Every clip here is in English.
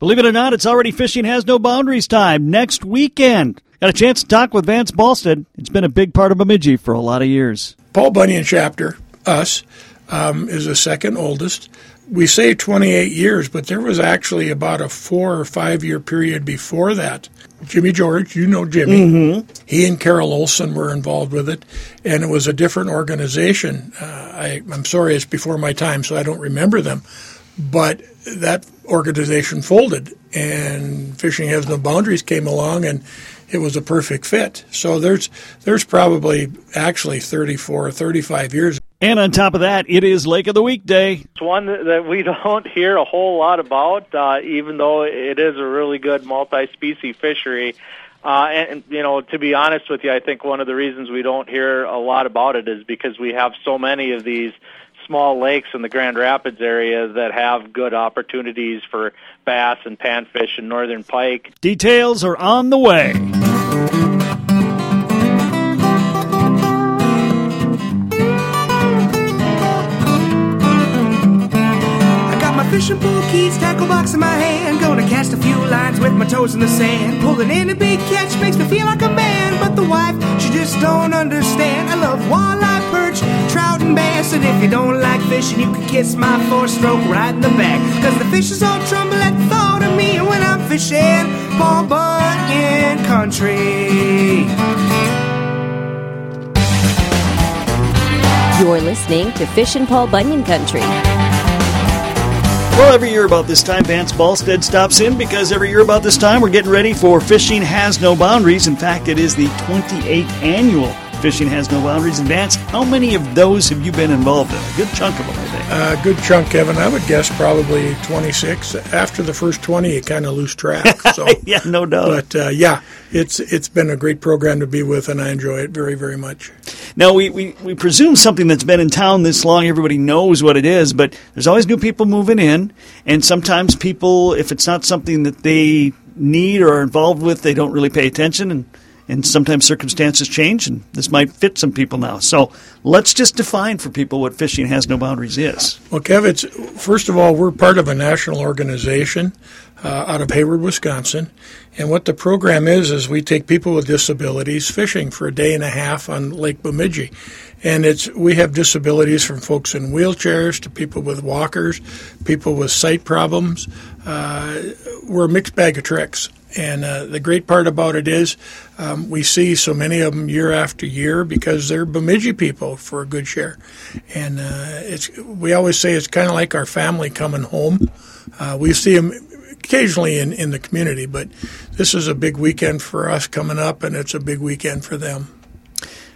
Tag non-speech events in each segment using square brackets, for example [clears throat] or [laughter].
Believe it or not, it's already Fishing Has No Boundaries time next weekend. Got a chance to talk with Vance Balstad. It's been a big part of Bemidji for a lot of years. Paul Bunyan chapter, us, um, is the second oldest. We say 28 years, but there was actually about a four or five year period before that. Jimmy George, you know Jimmy. Mm-hmm. He and Carol Olson were involved with it, and it was a different organization. Uh, I, I'm sorry, it's before my time, so I don't remember them. But that organization folded, and Fishing Has No Boundaries came along, and it was a perfect fit. So there's there's probably actually 34 or 35 years. And on top of that, it is Lake of the Week Day. It's one that we [laughs] don't hear a whole lot about, uh, even though it is a really good multi-species fishery. Uh, and, you know, to be honest with you, I think one of the reasons we don't hear a lot about it is because we have so many of these small lakes in the Grand Rapids area that have good opportunities for bass and panfish and northern pike. Details are on the way. I got my fishing pole keys, tackle box in my hand. Cast a few lines with my toes in the sand. Pulling in a big catch makes me feel like a man. But the wife, she just don't understand. I love walleye, perch, trout, and bass. And if you don't like fishing, you can kiss my four stroke right in the back. Cause the fishes all tremble at the thought of me when I'm fishing Paul Bunyan country. You're listening to Fishin' Paul Bunyan Country. Well, every year about this time, Vance Balstad stops in because every year about this time, we're getting ready for Fishing Has No Boundaries. In fact, it is the 28th annual Fishing Has No Boundaries. And Vance, how many of those have you been involved in? A good chunk of them. A uh, good chunk, Kevin. I would guess probably 26. After the first 20, you kind of lose track. [laughs] So, yeah, no doubt. but uh, yeah, it's it's been a great program to be with, and I enjoy it very very much. Now, we, we, we presume something that's been in town this long, everybody knows what it is, but there's always new people moving in, and sometimes people, if it's not something that they need or are involved with, they don't really pay attention, and, and sometimes circumstances change, and this might fit some people now. So let's just define for people what Fishing Has No Boundaries is. Well, Kev, it's first of all we're part of a national organization uh, out of Hayward, Wisconsin, and what the program is is we take people with disabilities fishing for a day and a half on Lake Bemidji, and it's we have disabilities from folks in wheelchairs to people with walkers, people with sight problems. Uh, we're a mixed bag of tricks. And uh, the great part about it is um, we see so many of them year after year because they're Bemidji people for a good share. And uh, it's we always say it's kind of like our family coming home. Uh, we see them occasionally in, in the community, but this is a big weekend for us coming up, and it's a big weekend for them.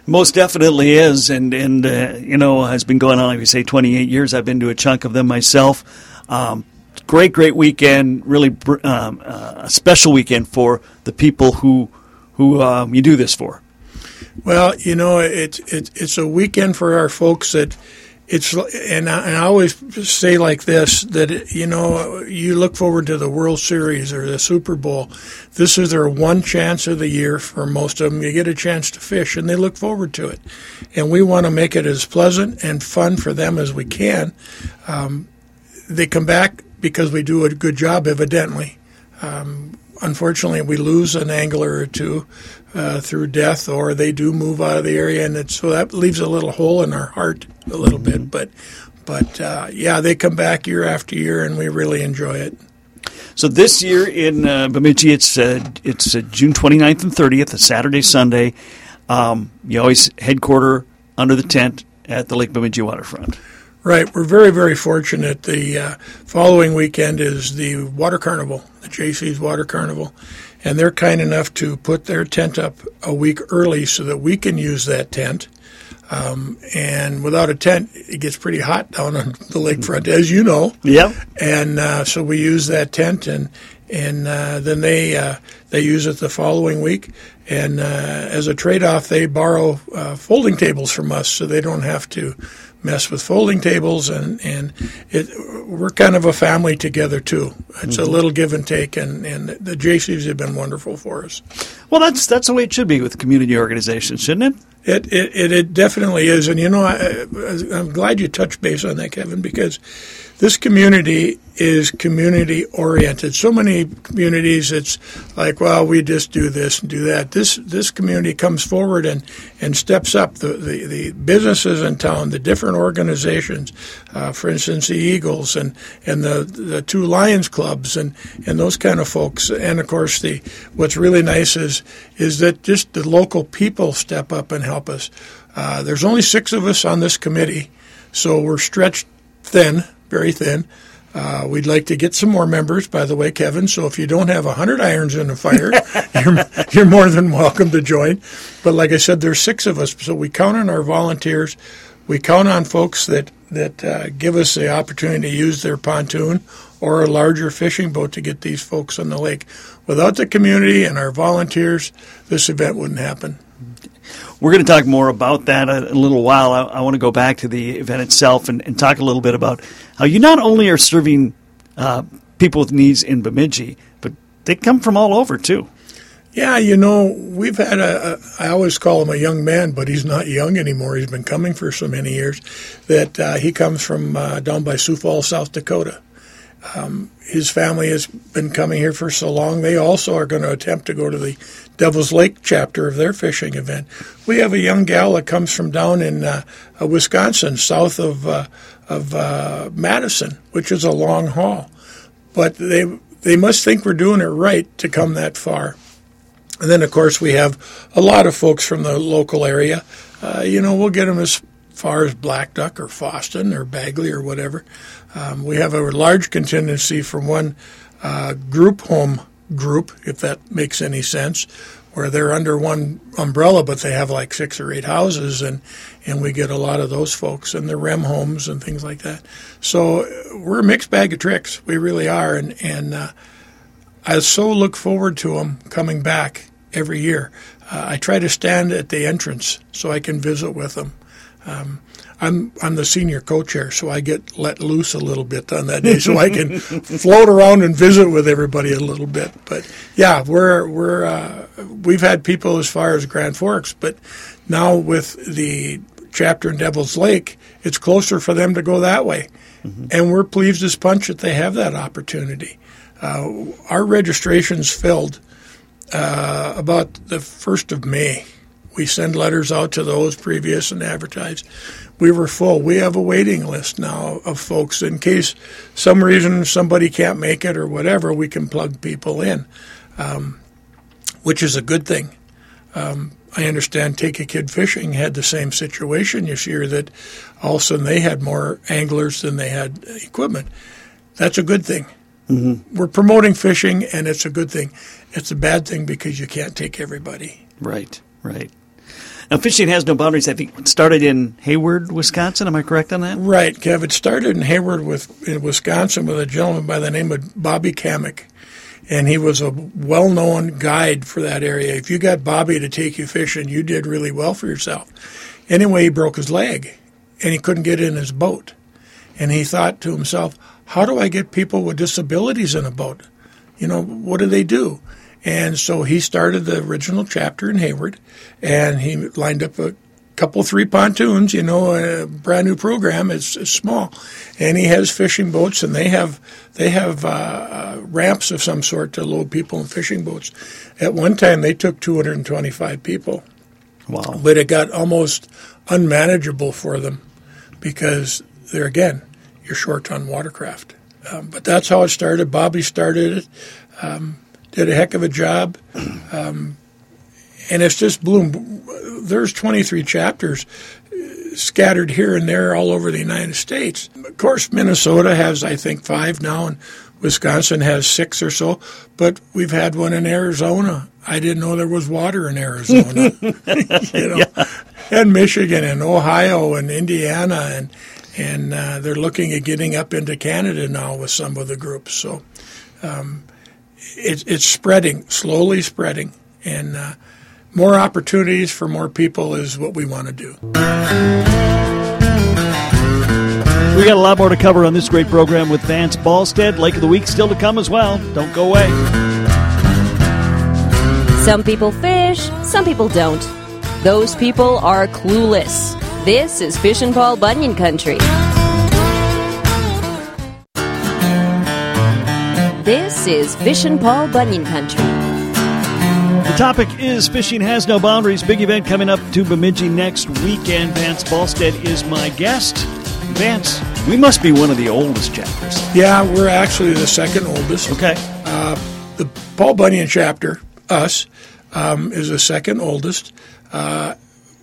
Most definitely is, and and uh, you know has been going on like we say 28 years. I've been to a chunk of them myself. Um, great, great weekend. Really um, uh, a special weekend for the people who who um, you do this for. Well, you know, it's it, it's a weekend for our folks that it's and I, and I always say like this that you know you look forward to the World Series or the Super Bowl. This is their one chance of the year for most of them. You get a chance to fish, and they look forward to it. And we want to make it as pleasant and fun for them as we can. Um, they come back because we do a good job, evidently. Um, unfortunately, we lose an angler or two uh, through death, or they do move out of the area, and so that leaves a little hole in our heart a little bit. But, but uh, yeah, they come back year after year, and we really enjoy it. So this year in uh, Bemidji, it's uh, it's uh, June 29th and 30th, a Saturday, Sunday. Um, you always headquarter under the tent at the Lake Bemidji waterfront. Right. We're very, very fortunate. The uh, following weekend is the Water Carnival, the JC's Water Carnival. And they're kind enough to put their tent up a week early so that we can use that tent. Um, and without a tent, it gets pretty hot down on [laughs] the lakefront, as you know. Yep. And uh, so we use that tent, and and uh, then they uh, they use it the following week. And uh, as a trade-off, they borrow uh, folding tables from us, so they don't have to mess with folding tables. And and it, we're kind of a family together too. It's a mm-hmm. little give and take, and, and the JCs have been wonderful for us. Well, that's that's the way it should be with community organizations, shouldn't it? It, it, it, it definitely is. And, you know, I, I'm glad you touched base on that, Kevin, because this community is community oriented. So many communities, it's like, well, we just do this and do that. This this community comes forward and, and steps up. The, the, the businesses in town, the different organizations, uh, for instance, the Eagles and, and the the two Lions clubs and, and those kind of folks. And of course, the what's really nice is is that just the local people step up and help us. Uh, there's only six of us on this committee, so we're stretched thin, very thin. Uh, we'd like to get some more members, by the way, Kevin. So if you don't have 100 irons in the fire, [laughs] you're, you're more than welcome to join. But like I said, there's six of us. So we count on our volunteers. We count on folks that, that uh, give us the opportunity to use their pontoon or a larger fishing boat to get these folks on the lake. Without the community and our volunteers, this event wouldn't happen. We're going to talk more about that in a little while. I, I want to go back to the event itself and, and, talk a little bit about how you not only are serving uh, people with needs in Bemidji, but they come from all over too. Yeah, you know, we've had a, a. I always call him a young man, but he's not young anymore. He's been coming for so many years that uh, he comes from uh, down by Sioux Falls, South Dakota. Um, his family has been coming here for so long. They also are going to attempt to go to the Devil's Lake chapter of their fishing event. We have a young gal that comes from down in uh, uh, Wisconsin, south of uh, of uh, Madison, which is a long haul, but they they must think we're doing it right to come that far. And then, of course, we have a lot of folks from the local area. Uh, you know, we'll get them as far as Blackduck or Fosston or Bagley or whatever. Um, we have a large contingency from one uh, group home group, if that makes any sense, where they're under one umbrella, but they have like six or eight houses, and and we get a lot of those folks and the REM homes and things like that. So we're a mixed bag of tricks. We really are, and and uh, I so look forward to them coming back every year. Uh, I try to stand at the entrance so I can visit with them. Um, I'm I'm the senior co-chair, so I get let loose a little bit on that day, so I can [laughs] float around and visit with everybody a little bit. But yeah, we're we're uh, we've had people as far as Grand Forks, but now with the chapter in Devil's Lake, it's closer for them to go that way, mm-hmm. and we're pleased as punch that they have that opportunity. Uh, our registration's filled uh, about the first of May. We send letters out to those previous and advertised we were full. We have a waiting list now of folks in case some reason somebody can't make it or whatever. We can plug people in, um, which is a good thing. Um, I understand Take a Kid Fishing had the same situation this year that all of a sudden they had more anglers than they had equipment. That's a good thing. Mm-hmm. We're promoting fishing, and it's a good thing. It's a bad thing because you can't take everybody. Right, right. Now, fishing has no boundaries. I think it started in Hayward, Wisconsin. Am I correct on that? Right, Kev. It started in Hayward, with, in Wisconsin, with a gentleman by the name of Bobby Kamek. And he was a well known guide for that area. If you got Bobby to take you fishing, you did really well for yourself. Anyway, he broke his leg and he couldn't get in his boat. And he thought to himself, how do I get people with disabilities in a boat? You know, what do they do? And so he started the original chapter in Hayward, and he lined up a couple three pontoons. You know, a brand new program. It's, it's small, and he has fishing boats, and they have they have uh, uh, ramps of some sort to load people in fishing boats. At one time, they took 225 people. Wow! But it got almost unmanageable for them because there again, you're short on watercraft. Um, but that's how it started. Bobby started it. Um, did a heck of a job. [clears throat] Um, and it's just bloomed. There's 23 chapters scattered here and there all over the United States. Of course, Minnesota has, I think, five now, and Wisconsin has six or so, but we've had one in Arizona. I didn't know there was water in Arizona. [laughs] [laughs] you know, yeah. and Michigan and Ohio and Indiana and and uh, they're looking at getting up into Canada now with some of the groups. So um, it, it's spreading, slowly spreading, and uh, more opportunities for more people is what we want to do. We got a lot more to cover on this great program with Vance Balstad. Lake of the Week still to come as well. Don't go away. Some people fish, some people don't. Those people are clueless. This is Fishin' Paul Bunyan Country. This is Fishin' Paul Bunyan Country. The topic is Fishing Has No Boundaries. Big event coming up to Bemidji next weekend. Vance Balstad is my guest. Vance, we must be one of the oldest chapters. Yeah, we're actually the second oldest. Okay. The Paul Bunyan chapter, us, um, is the second oldest. Uh,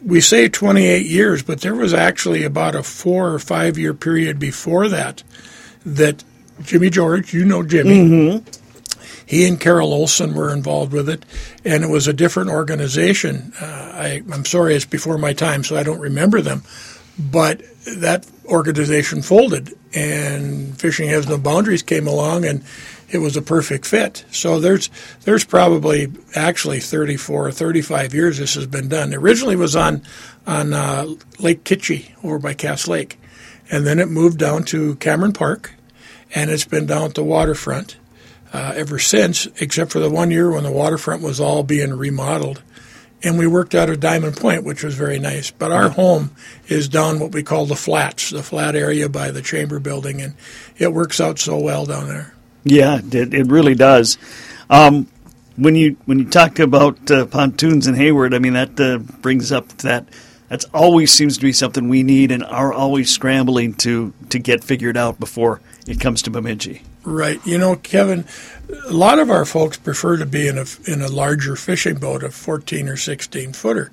we say 28 years, but there was actually about a four or five year period before that that Jimmy George, you know Jimmy, he and Carol Olson were involved with it, and it was a different organization. Uh, I, I'm sorry, it's before my time, so I don't remember them. But that organization folded, and Fishing Has No Boundaries came along, and it was a perfect fit. So there's there's probably actually 34 or 35 years this has been done. Originally it was on on uh, Lake Kitchie over by Cass Lake, and then it moved down to Cameron Park, and it's been down at the waterfront uh, ever since, except for the one year when the waterfront was all being remodeled. And we worked out of Diamond Point, which was very nice. But our home is down what we call the flats, the flat area by the chamber building, and it works out so well down there. Yeah, it, it really does. Um, when you when you talk about uh, pontoons in Hayward, I mean that uh, brings up that that's always seems to be something we need and are always scrambling to to get figured out before it comes to Bemidji. Right. You know, Kevin, a lot of our folks prefer to be in a in a larger fishing boat, a 14 or 16 footer.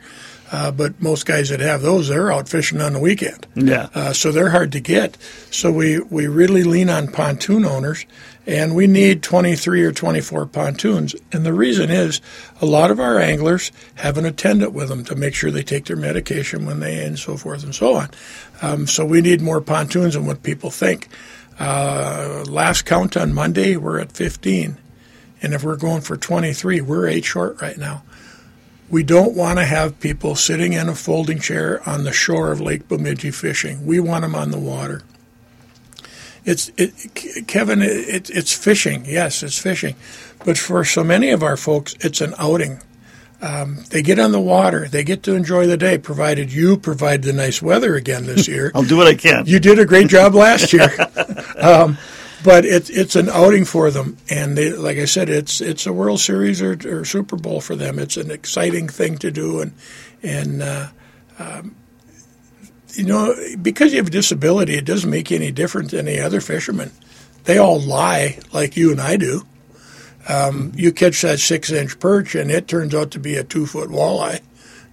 Uh, but most guys that have those, they're out fishing on the weekend. Yeah. Uh, so they're hard to get. So we, we really lean on pontoon owners, and we need 23 or 24 pontoons. And the reason is a lot of our anglers have an attendant with them to make sure they take their medication when they and so forth and so on. Um, so we need more pontoons than what people think. Uh, last count on Monday, we're at 15. And if we're going for 23, we're eight short right now. We don't want to have people sitting in a folding chair on the shore of Lake Bemidji fishing. We want them on the water. It's it, Kevin. It, it's fishing. Yes, it's fishing, but for so many of our folks, it's an outing. Um, they get on the water. They get to enjoy the day, provided you provide the nice weather again this year. [laughs] I'll do what I can. You did a great job last year, [laughs] um, but it's it's an outing for them, and they, like I said, it's it's a World Series or, or Super Bowl for them. It's an exciting thing to do, and and uh, um, you know because you have a disability, it doesn't make you any different than any other fisherman. They all lie like you and I do. Um, you catch that six inch perch, and it turns out to be a two foot walleye.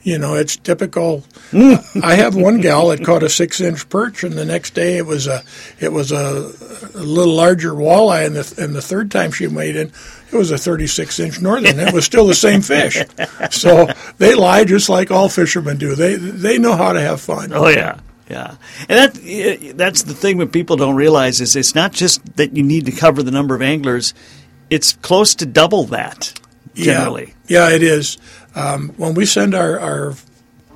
You know, it's typical. Mm. I have one gal that caught a six inch perch, and the next day it was a it was a, a little larger walleye, and the and the third time she made it, it was a thirty six inch northern. It was still the same fish. [laughs] So they lie just like all fishermen do. They they know how to have fun. Oh yeah, yeah, and that that's the thing that people don't realize is it's not just that you need to cover the number of anglers; it's close to double that generally. Yeah, yeah it is. Um, when we send our, our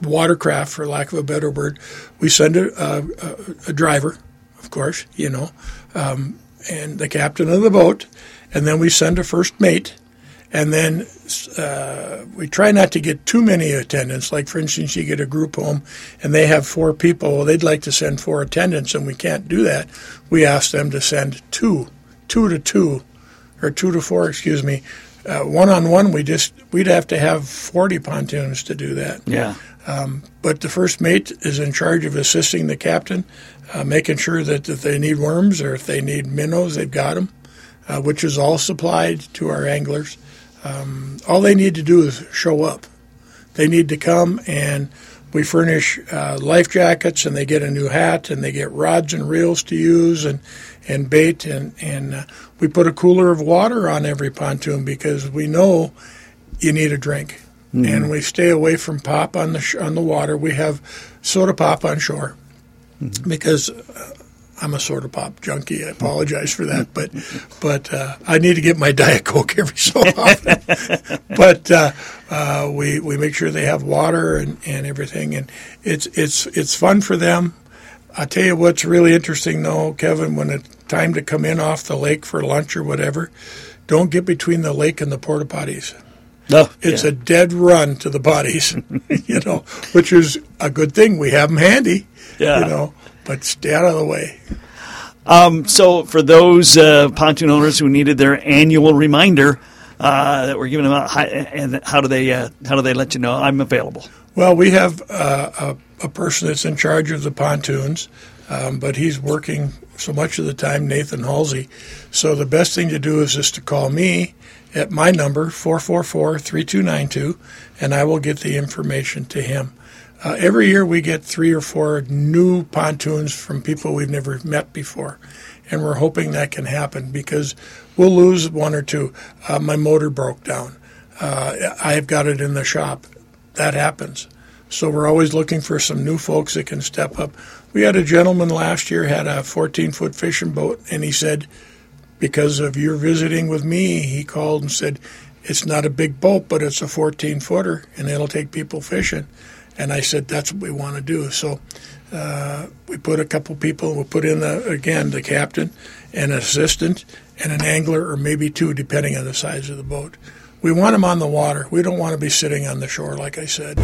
watercraft, for lack of a better word, we send a, a, a driver, of course, you know, um, and the captain of the boat, and then we send a first mate, and then uh, we try not to get too many attendants. Like, for instance, you get a group home and they have four people. Well, they'd like to send four attendants, and we can't do that. We ask them to send two, two to two, or two to four, excuse me. One on one, we just we'd have to have forty pontoons to do that. Yeah. Um, but the first mate is in charge of assisting the captain, uh, making sure that if they need worms or if they need minnows, they've got them, uh, which is all supplied to our anglers. Um, all they need to do is show up. They need to come and we furnish uh, life jackets and they get a new hat and they get rods and reels to use and, and bait and, and uh, we put a cooler of water on every pontoon because we know you need a drink. And we stay away from pop on the sh- on the water. We have soda pop on shore because uh, I'm a soda pop junkie. I apologize for that, but [laughs] but uh, I need to get my [laughs] diet coke every so often. [laughs] but uh, uh, we we make sure they have water and, and everything, and it's it's it's fun for them. I tell you what's really interesting though, Kevin, when it's time to come in off the lake for lunch or whatever, don't get between the lake and the porta potties. No, It's yeah. a dead run to the potties, [laughs] you know, which is a good thing. We have them handy, Yeah. you know, but stay out of the way. Um, so for those uh, pontoon owners who needed their annual reminder uh, that we're giving them out, how, and how do they uh, how do they let you know I'm available? Well, we have uh, a, a, person that's in charge of the pontoons, um, but he's working so much of the time, Nathan Halsey. So the best thing to do is just to call me at my number, 444 3292, and I will get the information to him. Uh, every year we get three or four new pontoons from people we've never met before, and we're hoping that can happen because we'll lose one or two. Uh, my motor broke down. Uh, I've got it in the shop. That happens. So we're always looking for some new folks that can step up. We had a gentleman last year had a 14 foot fishing boat, and he said, because of your visiting with me, he called and said, it's not a big boat, but it's a 14 footer, and it'll take people fishing. And I said, that's what we want to do. So uh, we put a couple people, we put in, the, again, the captain, an assistant, and an angler, or maybe two, depending on the size of the boat. We want them on the water. We don't want to be sitting on the shore, like I said.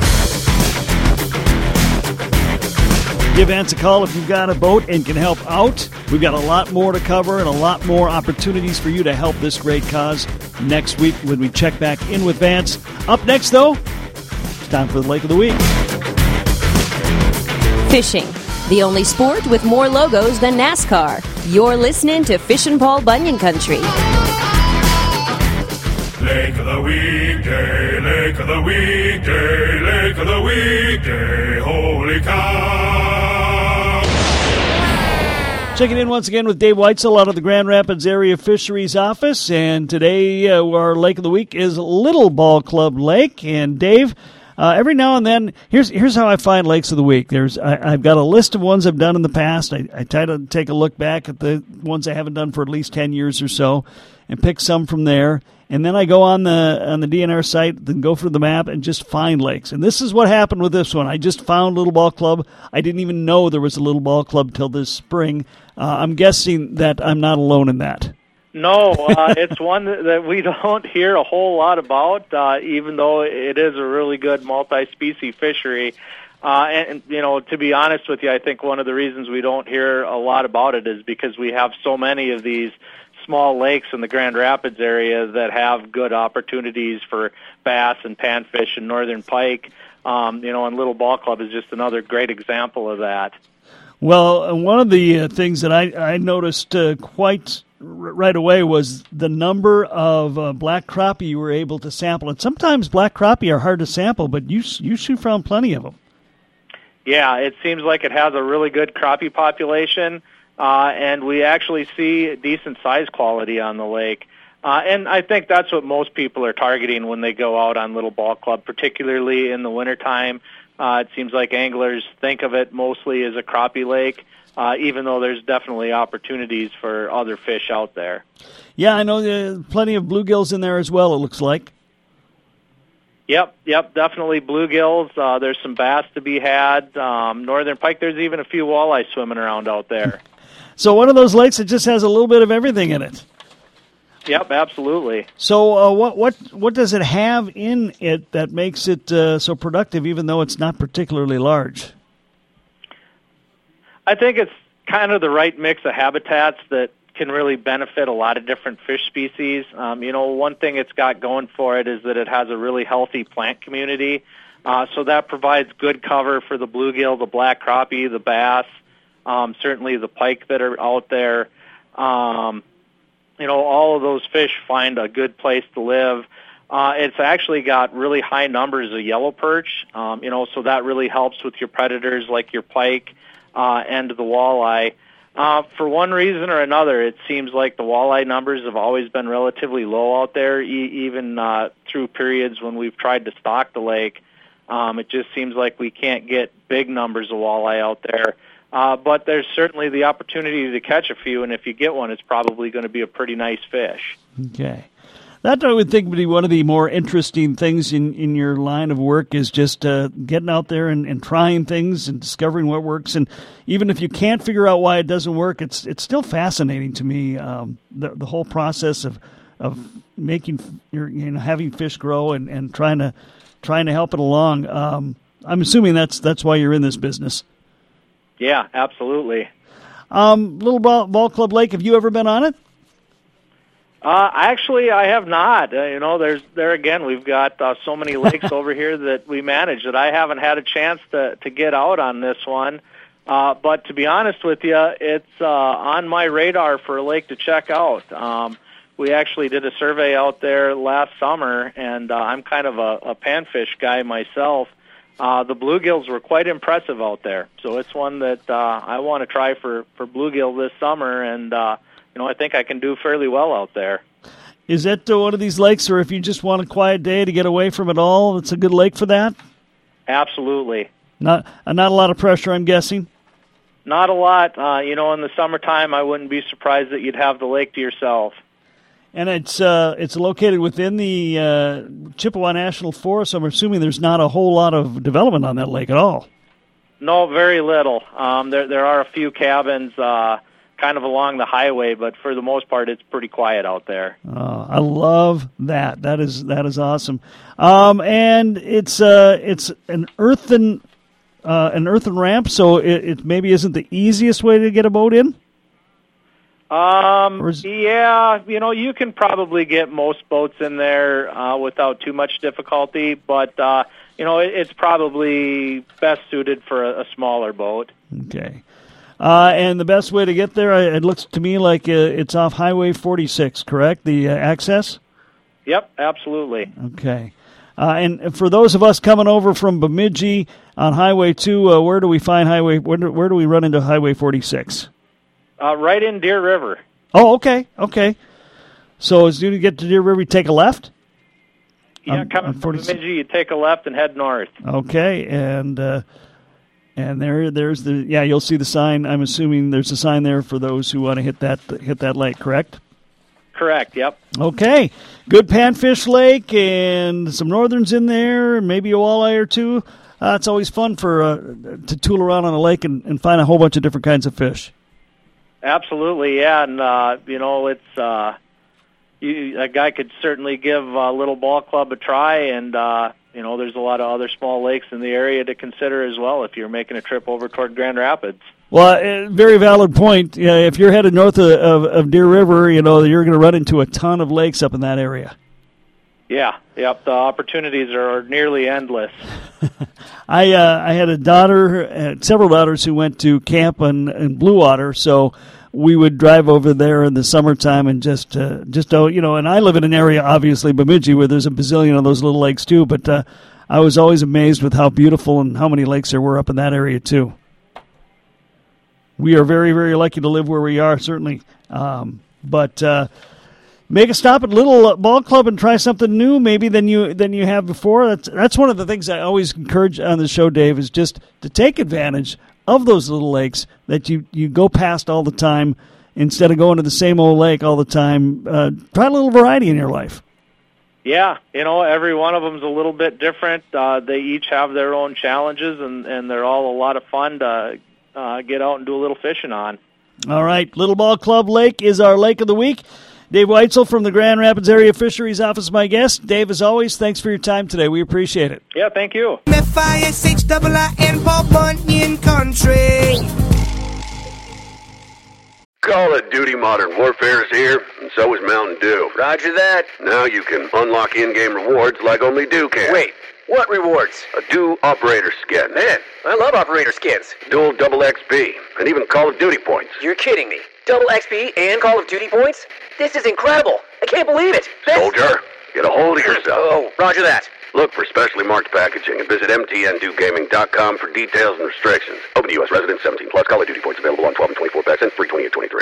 Give Vance a call if you've got a boat and can help out. We've got a lot more to cover and a lot more opportunities for you to help this great cause next week when we check back in with Vance. Up next, though, it's time for the Lake of the Week. Fishing, the only sport with more logos than NASCAR. You're listening to Fishin' Paul Bunyan Country. Lake of the weekday, eh, lake of the weekday, eh, lake of the weekday, eh, holy cow. Checking in once again with Dave Weitzel out of the Grand Rapids Area Fisheries Office, and today uh, our Lake of the Week is Little Ball Club Lake. And Dave, uh, every now and then, here's here's how I find lakes of the week. There's I, have got a list of ones I've done in the past. I, I try to take a look back at the ones I haven't done for at least ten years or so, and pick some from there. And then I go on the on the DNR site, then go for the map and just find lakes. And this is what happened with this one. I just found Little Ball Club. I didn't even know there was a Little Ball Club till this spring. Uh, I'm guessing that I'm not alone in that. No, uh, it's one that we [laughs] don't hear a whole lot about, uh, even though it is a really good multi-species fishery. Uh, and, you know, to be honest with you, I think one of the reasons we don't hear a lot about it is because we have so many of these small lakes in the Grand Rapids area that have good opportunities for bass and panfish and northern pike. Um, you know, and Little Ball Club is just another great example of that. Well, one of the uh, things that I, I noticed uh, quite right away was the number of uh, black crappie you were able to sample. And sometimes black crappie are hard to sample, but you you found plenty of them. Yeah, it seems like it has a really good crappie population, uh, and we actually see decent size quality on the lake. Uh, and I think that's what most people are targeting when they go out on Little Ball Club, particularly in the wintertime. Uh, it seems like anglers think of it mostly as a crappie lake uh, even though there's definitely opportunities for other fish out there. Yeah, I know there's plenty of bluegills in there as well. It looks like. Yep, yep, definitely bluegills. Uh, there's some bass to be had. Um, northern pike. There's even a few walleye swimming around out there. [laughs] so one of those lakes that just has a little bit of everything in it. Yep, absolutely. So, uh, what what what does it have in it that makes it uh, so productive, even though it's not particularly large? I think it's kind of the right mix of habitats that can really benefit a lot of different fish species. Um, you know, one thing it's got going for it is that it has a really healthy plant community. Uh, so that provides good cover for the bluegill, the black crappie, the bass, um, certainly the pike that are out there. Um, you know, all of those fish find a good place to live. Uh, it's actually got really high numbers of yellow perch, um, you know, so that really helps with your predators like your pike uh, and the walleye. Uh, for one reason or another, it seems like the walleye numbers have always been relatively low out there, e- even uh, through periods when we've tried to stock the lake. Um, it just seems like we can't get big numbers of walleye out there. Uh, but there's certainly the opportunity to catch a few, and if you get one, it's probably going to be a pretty nice fish. Okay. That I would think would be one of the more interesting things in, in your line of work is just uh, getting out there and, and trying things and discovering what works. And even if you can't figure out why it doesn't work, it's it's still fascinating to me um, the the whole process of of making your you know having fish grow and, and trying to trying to help it along. Um, I'm assuming that's that's why you're in this business. Yeah, absolutely. Um, Little Ball, Ball Club Lake, have you ever been on it? Uh, actually, I have not. Uh, you know, there's there again. We've got uh, so many [laughs] lakes over here that we manage that I haven't had a chance to to get out on this one. Uh, but to be honest with you, it's uh, on my radar for a lake to check out. Um, we actually did a survey out there last summer, and uh, I'm kind of a, a panfish guy myself. Uh, the bluegills were quite impressive out there, so it's one that uh, I want to try for for bluegill this summer, and uh, you know I think I can do fairly well out there. Is that uh, one of these lakes, or if you just want a quiet day to get away from it all, it's a good lake for that? Absolutely. Not uh, not a lot of pressure, I'm guessing. Not a lot. Uh, you know, in the summertime, I wouldn't be surprised that you'd have the lake to yourself. And it's uh, it's located within the uh, Chippewa National Forest. So I'm assuming there's not a whole lot of development on that lake at all. No, very little. Um, there there are a few cabins uh, kind of along the highway, but for the most part, it's pretty quiet out there. Uh, I love that. That is that is awesome. Um, and it's uh, it's an earthen uh, an earthen ramp, so it, it maybe isn't the easiest way to get a boat in. Um, is- yeah, you know, you can probably get most boats in there uh, without too much difficulty, but uh, you know, it, it's probably best suited for a, a smaller boat. Okay. Uh, and the best way to get there, uh, it looks to me like uh, it's off Highway 46, correct? The uh, access? Yep, absolutely. Okay. Uh, and for those of us coming over from Bemidji on Highway 2, uh, where do we find Highway, where do, where do we run into Highway 46? Uh, right in Deer River. Oh, okay, okay. So as soon as you get to Deer River, you take a left? Yeah, Um, coming from 46. Bemidji, you take a left and head north. Okay, and uh, and there there's the yeah you'll see the sign. I'm assuming there's a sign there for those who want to hit that hit that lake. Correct. Correct. Yep. Okay, good panfish lake and some northerns in there, maybe a walleye or two. Uh, it's always fun for uh, to tool around on a lake and, and find a whole bunch of different kinds of fish. Absolutely, yeah, and uh, you know it's uh, you, a guy could certainly give uh, Little Ball Club a try, and uh, you know there's a lot of other small lakes in the area to consider as well if you're making a trip over toward Grand Rapids. Well, uh, very valid point. Yeah, if you're headed north of, of, of Deer River, you know you're going to run into a ton of lakes up in that area. Yeah, yep, the opportunities are nearly endless. [laughs] I uh, I had a daughter, uh, several daughters who went to camp in, in Blue Water, so we would drive over there in the summertime and just uh, just oh you know. And I live in an area, obviously Bemidji, where there's a bazillion of those little lakes too. But uh, I was always amazed with how beautiful and how many lakes there were up in that area too. We are very very lucky to live where we are, certainly. Um, but uh, make a stop at Little Ball Club and try something new, maybe than you than you have before. That's that's one of the things I always encourage on the show, Dave, is just to take advantage of those little lakes that you you go past all the time instead of going to the same old lake all the time. Uh, try a little variety in your life. Yeah, you know, every one of them's a little bit different. Uh, they each have their own challenges, and and they're all a lot of fun to uh, get out and do a little fishing on. All right, Little Ball Club Lake is our lake of the week. Dave Weitzel from the Grand Rapids Area Fisheries Office, my guest. Dave, as always, thanks for your time today. We appreciate it. Yeah, thank you. F-I-S-H-I-I-N Paul Bunyan Country. Call of Duty Modern Warfare is here, and so is Mountain Dew. Roger that. Now you can unlock in-game rewards like only Dew can. Wait, what rewards? A Dew Operator Skin. Man, I love operator skins. Dual double XP, and even Call of Duty points. You're kidding me. Double XP and Call of Duty points? This is incredible. I can't believe it. Soldier, get a hold of oh, yourself. Oh, roger that. Look for specially marked packaging and visit mtndewgaming.com for details and restrictions. Open to U.S. residents 17 plus. Call of Duty points available on 12 and 24 packs and free 20 and 23.